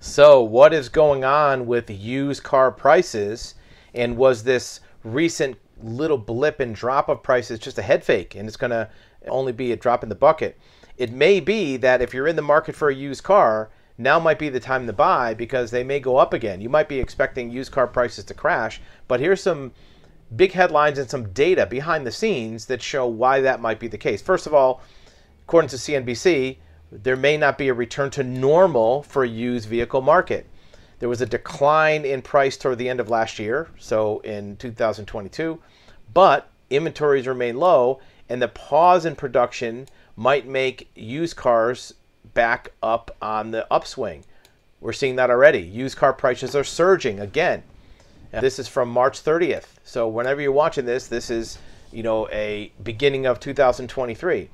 So, what is going on with used car prices? And was this recent little blip and drop of prices just a head fake and it's going to only be a drop in the bucket? It may be that if you're in the market for a used car, now might be the time to buy because they may go up again. You might be expecting used car prices to crash, but here's some big headlines and some data behind the scenes that show why that might be the case. First of all, according to CNBC, there may not be a return to normal for a used vehicle market. There was a decline in price toward the end of last year, so in 2022, but inventories remain low, and the pause in production might make used cars back up on the upswing. We're seeing that already. Used car prices are surging again. This is from March 30th. So whenever you're watching this, this is, you know, a beginning of 2023.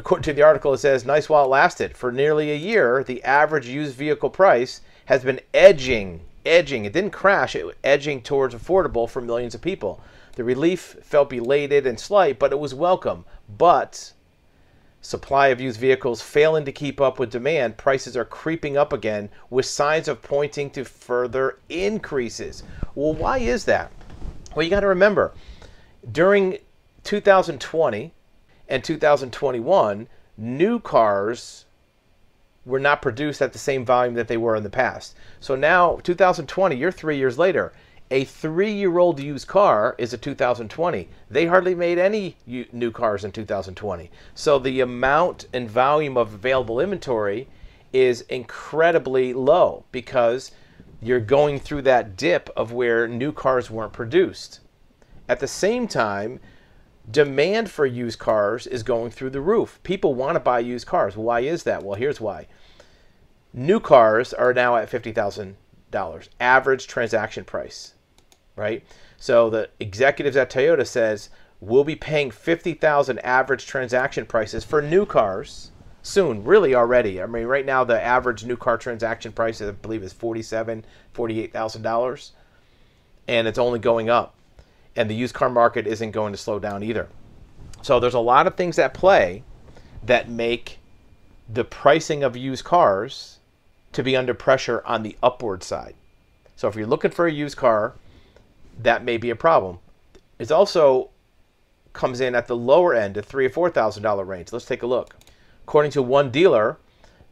According to the article, it says, nice while it lasted. For nearly a year, the average used vehicle price has been edging, edging. It didn't crash, it was edging towards affordable for millions of people. The relief felt belated and slight, but it was welcome. But supply of used vehicles failing to keep up with demand, prices are creeping up again with signs of pointing to further increases. Well, why is that? Well, you got to remember, during 2020, and 2021, new cars were not produced at the same volume that they were in the past. So now, 2020, you're three years later. A three year old used car is a 2020. They hardly made any new cars in 2020. So the amount and volume of available inventory is incredibly low because you're going through that dip of where new cars weren't produced. At the same time, demand for used cars is going through the roof. People want to buy used cars. Why is that? Well, here's why. New cars are now at $50,000 average transaction price, right? So the executives at Toyota says we'll be paying 50,000 average transaction prices for new cars soon, really already. I mean, right now the average new car transaction price I believe is 47, 48,000 dollars and it's only going up and the used car market isn't going to slow down either. So there's a lot of things at play that make the pricing of used cars to be under pressure on the upward side. So if you're looking for a used car, that may be a problem. It also comes in at the lower end, the three or four thousand dollar range. Let's take a look. According to one dealer,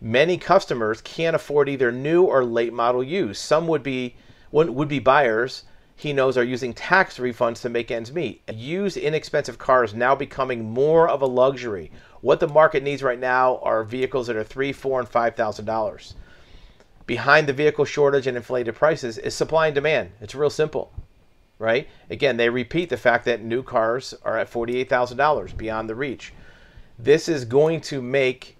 many customers can't afford either new or late model used. Some would be would be buyers he knows are using tax refunds to make ends meet. Used inexpensive cars now becoming more of a luxury. What the market needs right now are vehicles that are three, four, and five thousand dollars. Behind the vehicle shortage and inflated prices is supply and demand. It's real simple, right? Again, they repeat the fact that new cars are at forty-eight thousand dollars beyond the reach. This is going to make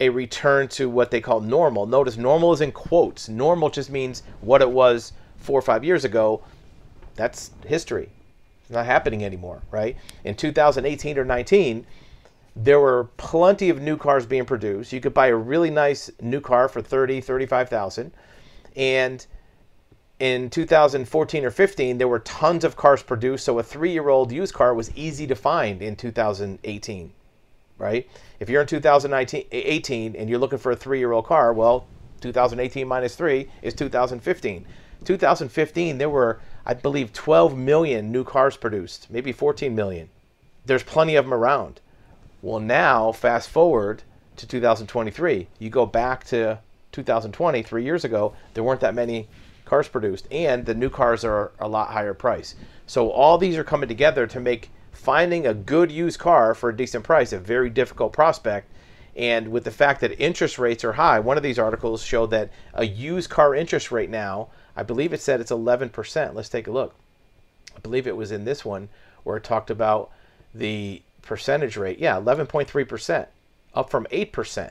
a return to what they call normal. Notice normal is in quotes. Normal just means what it was four or five years ago that's history. It's not happening anymore, right? In 2018 or 19, there were plenty of new cars being produced. You could buy a really nice new car for 30, 35,000. And in 2014 or 15, there were tons of cars produced. So a three-year-old used car was easy to find in 2018, right? If you're in 2018 and you're looking for a three-year-old car, well, 2018 minus three is 2015. 2015, there were I believe 12 million new cars produced, maybe 14 million. There's plenty of them around. Well, now, fast forward to 2023, you go back to 2020, three years ago, there weren't that many cars produced, and the new cars are a lot higher price. So, all these are coming together to make finding a good used car for a decent price a very difficult prospect. And with the fact that interest rates are high, one of these articles showed that a used car interest rate now I believe it said it's 11%. Let's take a look. I believe it was in this one where it talked about the percentage rate. Yeah, 11.3%, up from 8%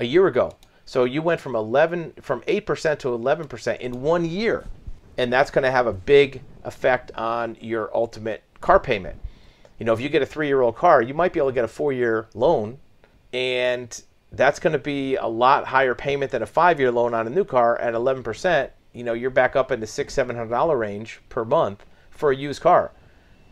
a year ago. So you went from 11 from 8% to 11% in 1 year. And that's going to have a big effect on your ultimate car payment. You know, if you get a 3-year-old car, you might be able to get a 4-year loan and that's going to be a lot higher payment than a 5-year loan on a new car at 11% you know you're back up in the six seven hundred dollar range per month for a used car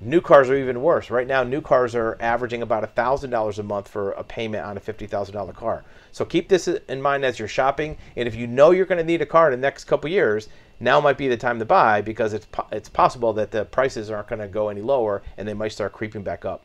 New cars are even worse. Right now, new cars are averaging about $1,000 a month for a payment on a $50,000 car. So keep this in mind as you're shopping. And if you know you're going to need a car in the next couple years, now might be the time to buy because it's, it's possible that the prices aren't going to go any lower and they might start creeping back up.